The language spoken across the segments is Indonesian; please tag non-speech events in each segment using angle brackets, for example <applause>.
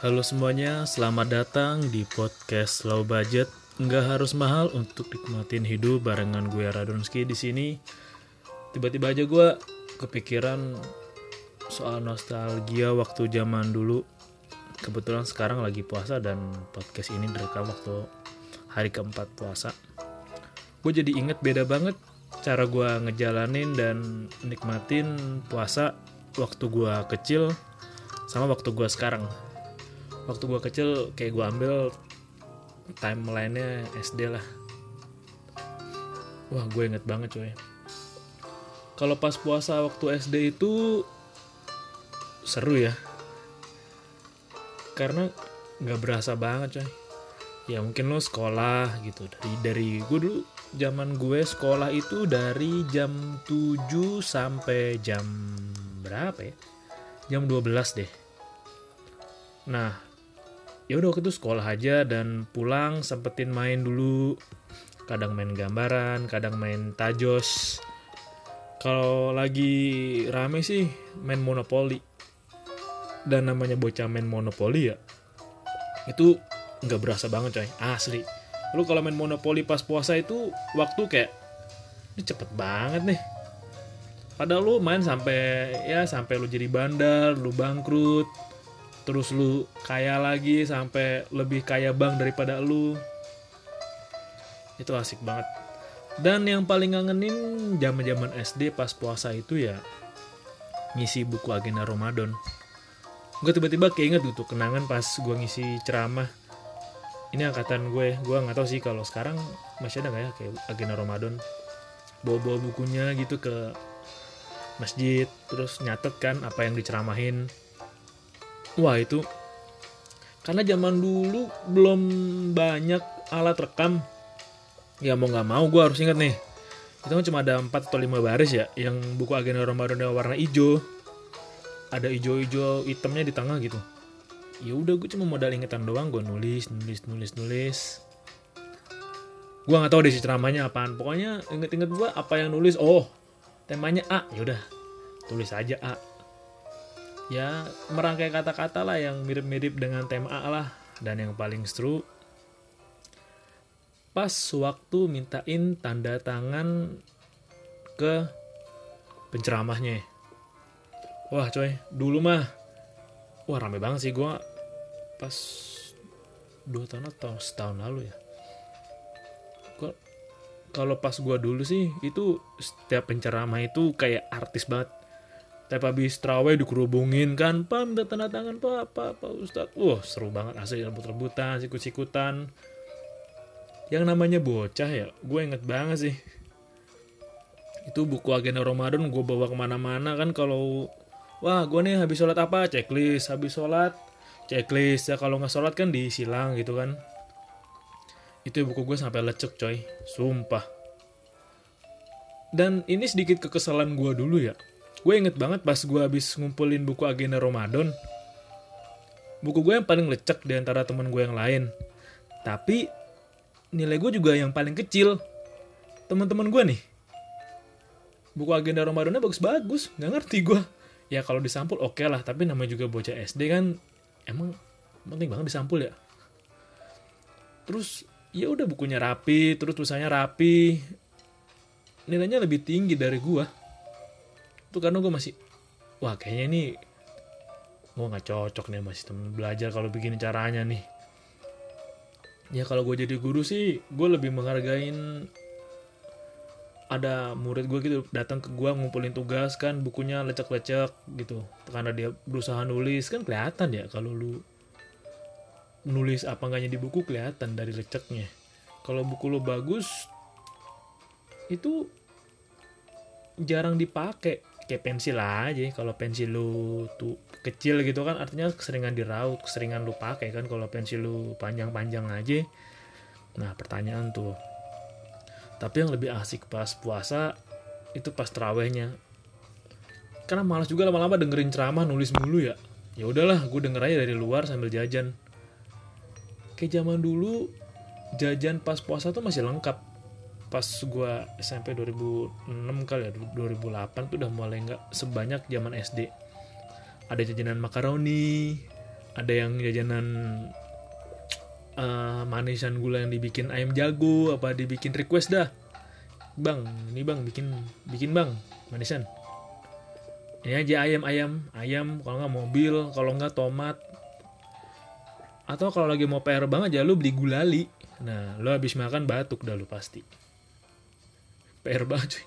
Halo semuanya, selamat datang di podcast Low Budget. Nggak harus mahal untuk nikmatin hidup barengan gue Radonski di sini. Tiba-tiba aja gue kepikiran soal nostalgia waktu zaman dulu. Kebetulan sekarang lagi puasa dan podcast ini direkam waktu hari keempat puasa. Gue jadi inget beda banget cara gue ngejalanin dan nikmatin puasa waktu gue kecil sama waktu gue sekarang waktu gue kecil kayak gue ambil timelinenya SD lah. Wah gue inget banget coy kalau pas puasa waktu SD itu seru ya. Karena nggak berasa banget coy ya mungkin lo sekolah gitu. Dari dari gue dulu zaman gue sekolah itu dari jam 7 sampai jam berapa ya? Jam 12 deh. Nah ya udah waktu itu sekolah aja dan pulang sempetin main dulu. Kadang main gambaran kadang main tajos. Kalau lagi rame sih main monopoli dan namanya bocah main monopoli ya itu nggak berasa banget coy. Asli. Lu kalau main monopoli pas puasa itu waktu kayak ini cepet banget nih. Padahal lu main sampai ya sampai lu jadi bandar lu bangkrut terus lu kaya lagi sampai lebih kaya bang daripada lu. Itu asik banget. Dan yang paling ngangenin zaman zaman SD pas puasa itu ya ngisi buku agenda Ramadan. Gue tiba-tiba keinget gitu kenangan pas gue ngisi ceramah. Ini angkatan gue gue nggak tahu sih kalau sekarang masih ada nggak ya kayak agenda Ramadan. Bawa-bawa bukunya gitu ke masjid terus nyatet kan apa yang diceramahin wah itu karena zaman dulu belum banyak alat rekam. Ya mau nggak mau gue harus inget nih. Itu kan cuma ada 4 atau 5 baris ya yang buku agenda Ramadan warna hijau. Ada hijau-hijau hitamnya di tengah gitu. Ya udah gue cuma modal ingetan doang gue nulis nulis nulis nulis. Gue nggak tahu deh si ceramahnya apaan. Pokoknya inget-inget gue apa yang nulis. Oh temanya A. Ya udah tulis aja A ya merangkai kata-kata lah yang mirip-mirip dengan tema A lah. Dan yang paling seru pas waktu mintain tanda tangan ke penceramahnya. Wah coy dulu mah wah rame banget sih gue pas dua tahun atau setahun lalu ya. Gue kalau pas gue dulu sih itu setiap penceramah itu kayak artis banget tapi habis terawih dikerubungin kan pak minta tanda tangan pak pak pak ustad wah seru banget asli rebut-rebutan sikut-sikutan. Yang namanya bocah ya gue inget banget sih. Itu buku agenda Ramadan gue bawa ke mana-mana kan kalau wah gue nih habis sholat apa? Checklist habis sholat. Checklist ya kalau nggak sholat kan disilang gitu kan. Itu buku gue sampai lecek coy. Sumpah. Dan ini sedikit kekesalan gue dulu ya gue inget banget pas gue habis ngumpulin buku agenda Ramadan. Buku gue yang paling lecek di antara temen gue yang lain. Tapi nilai gue juga yang paling kecil. Teman-teman gue nih. Buku agenda Ramadannya bagus-bagus nggak ngerti gue. Ya kalau disampul oke okay lah. Tapi namanya juga bocah SD kan emang penting banget disampul ya. Terus ya udah bukunya rapi terus tulisannya rapi. Nilainya lebih tinggi dari gue itu karena gue masih wah kayaknya ini gue nggak cocok nih masih temen belajar kalau begini caranya nih. Ya kalau gue jadi guru sih gue lebih menghargain ada murid gue gitu datang ke gue ngumpulin tugas kan bukunya lecek-lecek gitu. Karena dia berusaha nulis kan kelihatan ya kalau lu nulis apa enggaknya di buku kelihatan dari leceknya. Kalau buku lu bagus itu jarang dipakai kayak pensil aja. Kalau pensil lu tuh kecil gitu kan artinya keseringan diraut keseringan lu pakai kan kalau pensil lu panjang-panjang aja. Nah pertanyaan tuh. Tapi yang lebih asik pas puasa itu pas terawehnya karena malas juga lama-lama dengerin ceramah nulis mulu ya. Ya udahlah gue denger aja dari luar sambil jajan. Kayak zaman dulu jajan pas puasa tuh masih lengkap pas gue SMP 2006 kali ya 2008 tuh udah mulai nggak sebanyak zaman SD ada jajanan makaroni ada yang jajanan uh, manisan gula yang dibikin ayam jago apa dibikin request dah. Bang ini bang bikin bikin bang manisan. Ini aja ayam ayam ayam kalau nggak mobil kalau nggak tomat. Atau kalau lagi mau PR banget aja lu beli gulali. Nah lu habis makan batuk dah lu pasti PR banget cuy.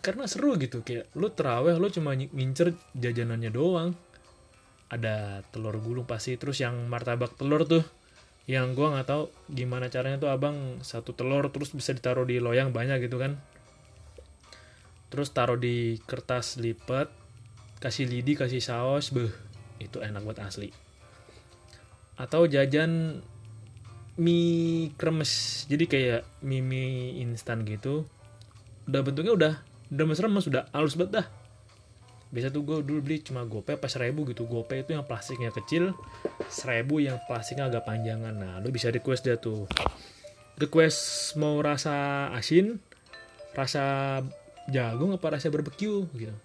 Karena seru gitu kayak lu teraweh lu cuma ngincer jajanannya doang. Ada telur gulung pasti terus yang martabak telur tuh yang gua nggak tahu gimana caranya tuh abang satu telur terus bisa ditaruh di loyang banyak gitu kan. Terus taruh di kertas lipat kasih lidi kasih saus beh itu enak buat asli. Atau jajan mie kremes. Jadi kayak mie mie instan gitu. Udah bentuknya udah udah remes sudah halus banget dah. Biasa tuh gue dulu beli cuma gope pas seribu gitu. Gope itu yang plastiknya kecil seribu yang plastiknya agak panjangan. Nah lu bisa request dia tuh. Request mau rasa asin rasa jagung apa rasa barbecue gitu.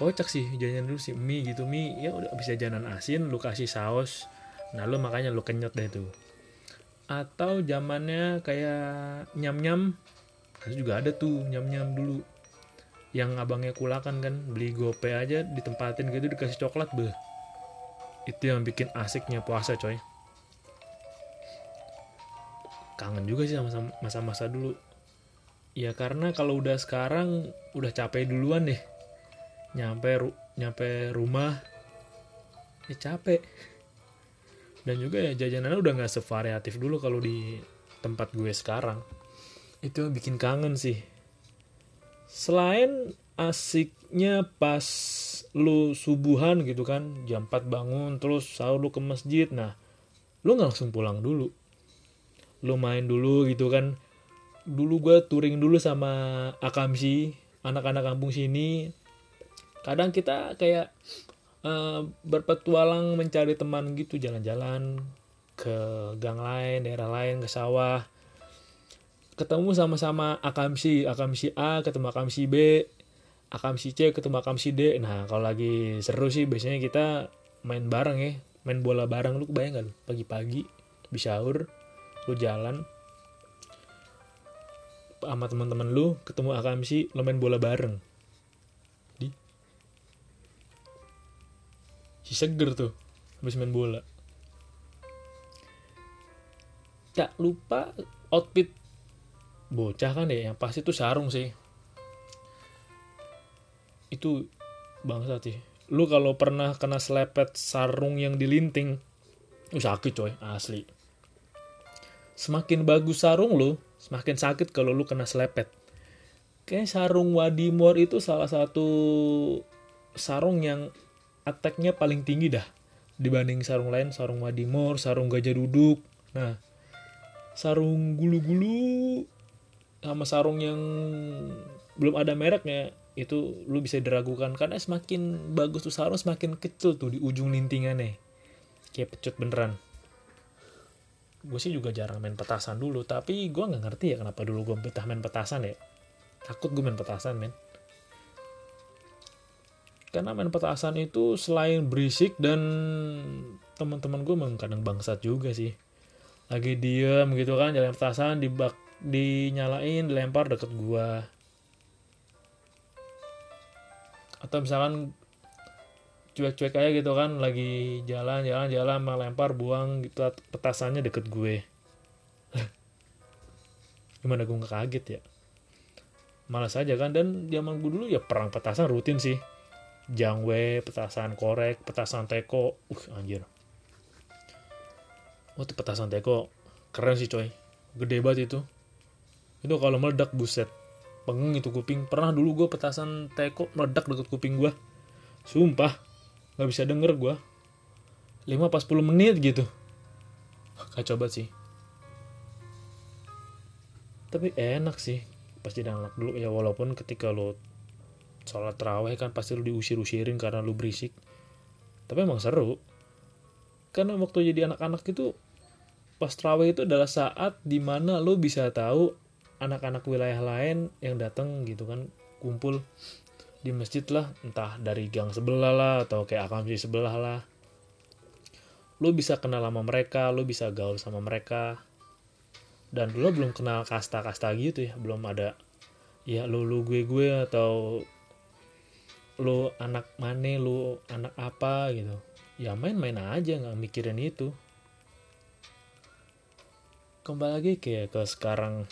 Kocak sih jajan dulu sih. Mie gitu mie. Ya udah bisa jajanan asin lu kasih saus nah lu makanya lu kenyot deh tuh. Atau zamannya kayak nyam nyam juga ada tuh nyam nyam dulu. Yang abangnya kulakan kan beli gope aja ditempatin gitu dikasih coklat beh itu yang bikin asiknya puasa coy. Kangen juga sih sama masa-masa dulu. Ya karena kalau udah sekarang udah capek duluan deh. Nyampe ru nyampe rumah ya capek dan juga ya jajanannya udah nggak sevariatif dulu kalau di tempat gue sekarang. Itu bikin kangen sih. Selain asiknya pas lu subuhan gitu kan jam 4 bangun terus sahur lu ke masjid nah lu nggak langsung pulang dulu. Lu main dulu gitu kan. Dulu gue touring dulu sama Akamsi anak-anak kampung sini. Kadang kita kayak uh, berpetualang mencari teman gitu jalan-jalan ke gang lain daerah lain ke sawah. Ketemu sama-sama akamsi akamsi A ketemu akamsi B akamsi C ketemu akamsi D. Nah kalau lagi seru sih biasanya kita main bareng ya main bola bareng. Lu kebayang gak lu? Pagi-pagi bisa sahur lu jalan sama teman-teman lu ketemu akamsi lu main bola bareng si seger tuh habis main bola. Tak lupa outfit. Bocah kan ya yang pasti itu sarung sih. Itu bangsa sih. Lu kalau pernah kena selepet sarung yang dilinting lu sakit coy asli. Semakin bagus sarung lu semakin sakit kalau lu kena selepet kayak sarung Wadimor itu salah satu sarung yang attacknya paling tinggi dah dibanding sarung lain sarung Wadimor sarung gajah duduk. Nah sarung gulu-gulu sama sarung yang belum ada mereknya itu lu bisa diragukan karena semakin bagus tuh sarung semakin kecil tuh di ujung lintingannya. Kayak pecut beneran. Gue sih juga jarang main petasan dulu tapi gue nggak ngerti ya kenapa dulu gue betah main petasan ya. Takut gue main petasan men karena main petasan itu selain berisik dan teman-teman gue memang kadang bangsat juga sih. Lagi diem gitu kan jalan petasan di bak dinyalain dilempar deket gua. Atau misalkan cuek-cuek aja gitu kan lagi jalan jalan jalan melempar buang gitu petasannya deket gue. <laughs> Gimana gue nggak kaget ya? Malas aja kan dan zaman gue dulu ya perang petasan rutin sih jangwe petasan korek petasan teko. Uh anjir. Waktu petasan teko. Keren sih coy. Gede banget itu. Itu kalau meledak buset. Pengeng itu kuping. Pernah dulu gue petasan teko meledak deket kuping gue sumpah nggak bisa denger gue 5 pas 10 menit gitu. Kacau banget sih. Tapi enak sih pas jadi anak dulu. Ya walaupun ketika lo sholat terawih kan pasti lo diusir-usirin karena lo berisik. Tapi emang seru. Karena waktu jadi anak-anak itu pas terawih itu adalah saat di mana lo bisa tahu anak-anak wilayah lain yang datang gitu kan kumpul di masjid lah. Entah dari gang sebelah lah atau kayak akamsi sebelah lah. Lo bisa kenal sama mereka lo bisa gaul sama mereka. Dan lo belum kenal kasta-kasta gitu ya belum ada ya lo lu gue gue atau lo anak mana lo anak apa gitu. Ya main-main aja nggak mikirin itu. Kembali lagi kayak ke sekarang.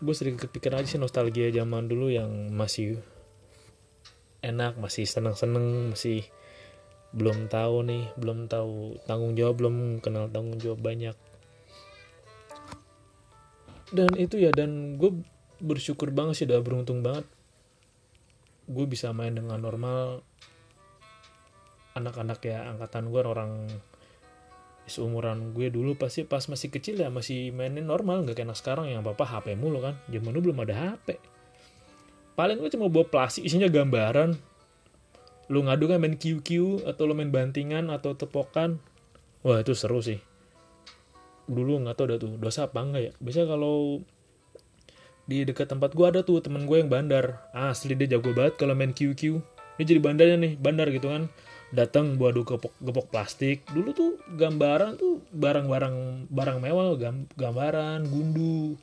Gue sering kepikiran aja sih nostalgia zaman dulu yang masih enak masih seneng-seneng masih belum tahu nih belum tahu tanggung jawab belum kenal tanggung jawab banyak. Dan itu ya dan gue bersyukur banget sih udah beruntung banget gue bisa main dengan normal. Anak-anak ya angkatan gue orang seumuran gue dulu pasti pas masih kecil ya masih mainin normal. Nggak kayak sekarang yang bapak HP mulu kan. Zaman dulu belum ada HP paling gue cuma bawa plastik isinya gambaran. Lu ngadu kan main QQ atau lu main bantingan atau tepokan. Wah itu seru sih. Dulu nggak tau ada tuh dosa apa enggak ya? Biasa kalau di dekat tempat gue ada tuh temen gue yang bandar. Asli dia jago banget kalau main QQ dia jadi bandarnya nih bandar gitu kan. Datang buat gepok gepok plastik. Dulu tuh gambaran tuh barang-barang barang mewah gambaran gundu.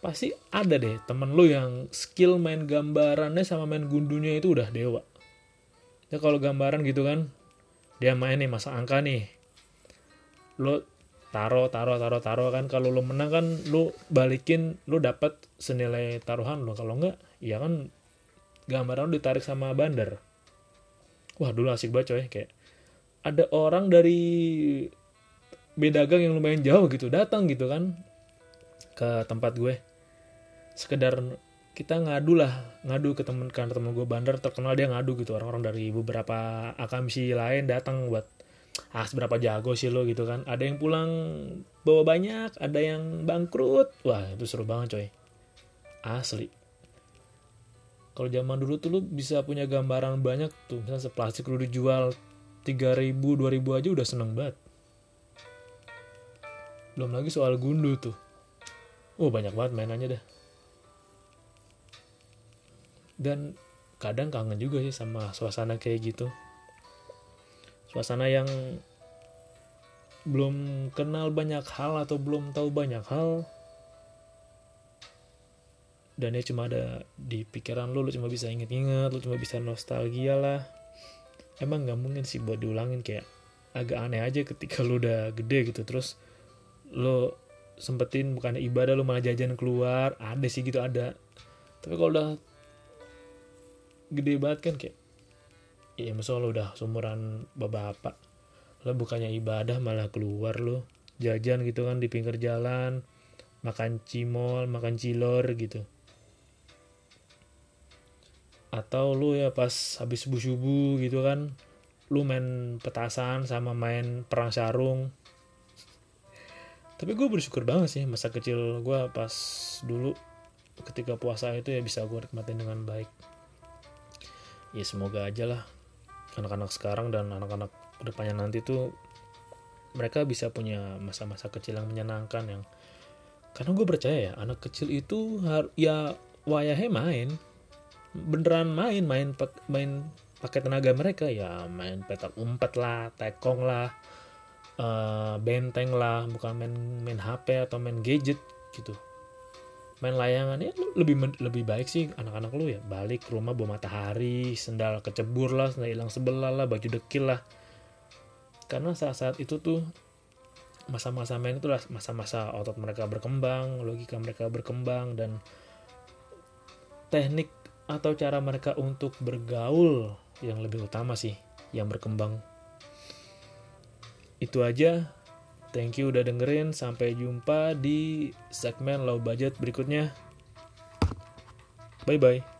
Pasti ada deh temen lu yang skill main gambarannya sama main gundunya itu udah dewa. Ya kalau gambaran gitu kan dia main nih masa angka nih. Lo taro taro taro taro kan. Kalau lo menang kan lo balikin lo dapat senilai taruhan lo kalau enggak ya kan gambaran lo ditarik sama bandar. Wah dulu asik banget coy. Kayak ada orang dari beda gang yang lumayan jauh gitu datang gitu kan ke tempat gue. Sekedar kita ngadu lah ngadu ke temen kan temen gue bandar terkenal dia ngadu gitu. Orang-orang dari beberapa akamsi lain datang buat ah seberapa jago sih lo? gitu kan. Ada yang pulang bawa banyak ada yang bangkrut. Wah itu seru banget coy. Asli. Kalau zaman dulu tuh lu bisa punya gambaran banyak tuh. Misalnya seplastik lu dijual 3000 2000 aja udah seneng banget. Belum lagi soal gundu tuh. Oh banyak banget mainannya dah. Dan kadang kangen juga sih sama suasana kayak gitu suasana yang belum kenal banyak hal atau belum tahu banyak hal. Dan ya cuma ada di pikiran lu lu cuma bisa inget-inget lu cuma bisa nostalgia lah. Emang nggak mungkin sih buat diulangin kayak agak aneh aja ketika lu udah gede gitu. Terus lu sempetin bukan ibadah lu malah jajan keluar. Ada sih gitu ada. Tapi kalau udah gede banget kan kayak ya misalnya lu udah seumuran bapak-bapak. Lo bukannya ibadah malah keluar lu. Jajan gitu kan di pinggir jalan. Makan cimol makan cilor gitu. Atau lu ya pas habis subuh subuh gitu kan lu main petasan sama main perang sarung. Tapi gue bersyukur banget sih masa kecil gue pas dulu ketika puasa itu ya bisa gue nikmatin dengan baik. Ya semoga aja lah anak-anak sekarang dan anak-anak ke depannya nanti tuh mereka bisa punya masa-masa kecil yang menyenangkan yang karena gue percaya ya anak kecil itu ya wayahnya main. Beneran main main main pakai tenaga mereka ya main petak umpet lah tekong lah uh, benteng lah bukan main main HP atau main gadget gitu main layangan ya lebih lebih baik sih anak-anak lu ya. Balik ke rumah bawa matahari sendal kecebur lah sendal hilang sebelah lah baju dekil lah. Karena saat-saat itu tuh masa-masa main itu lah masa-masa otot mereka berkembang logika mereka berkembang dan teknik atau cara mereka untuk bergaul yang lebih utama sih yang berkembang. Itu aja thank you udah dengerin. Sampai jumpa di segmen low budget berikutnya. Bye bye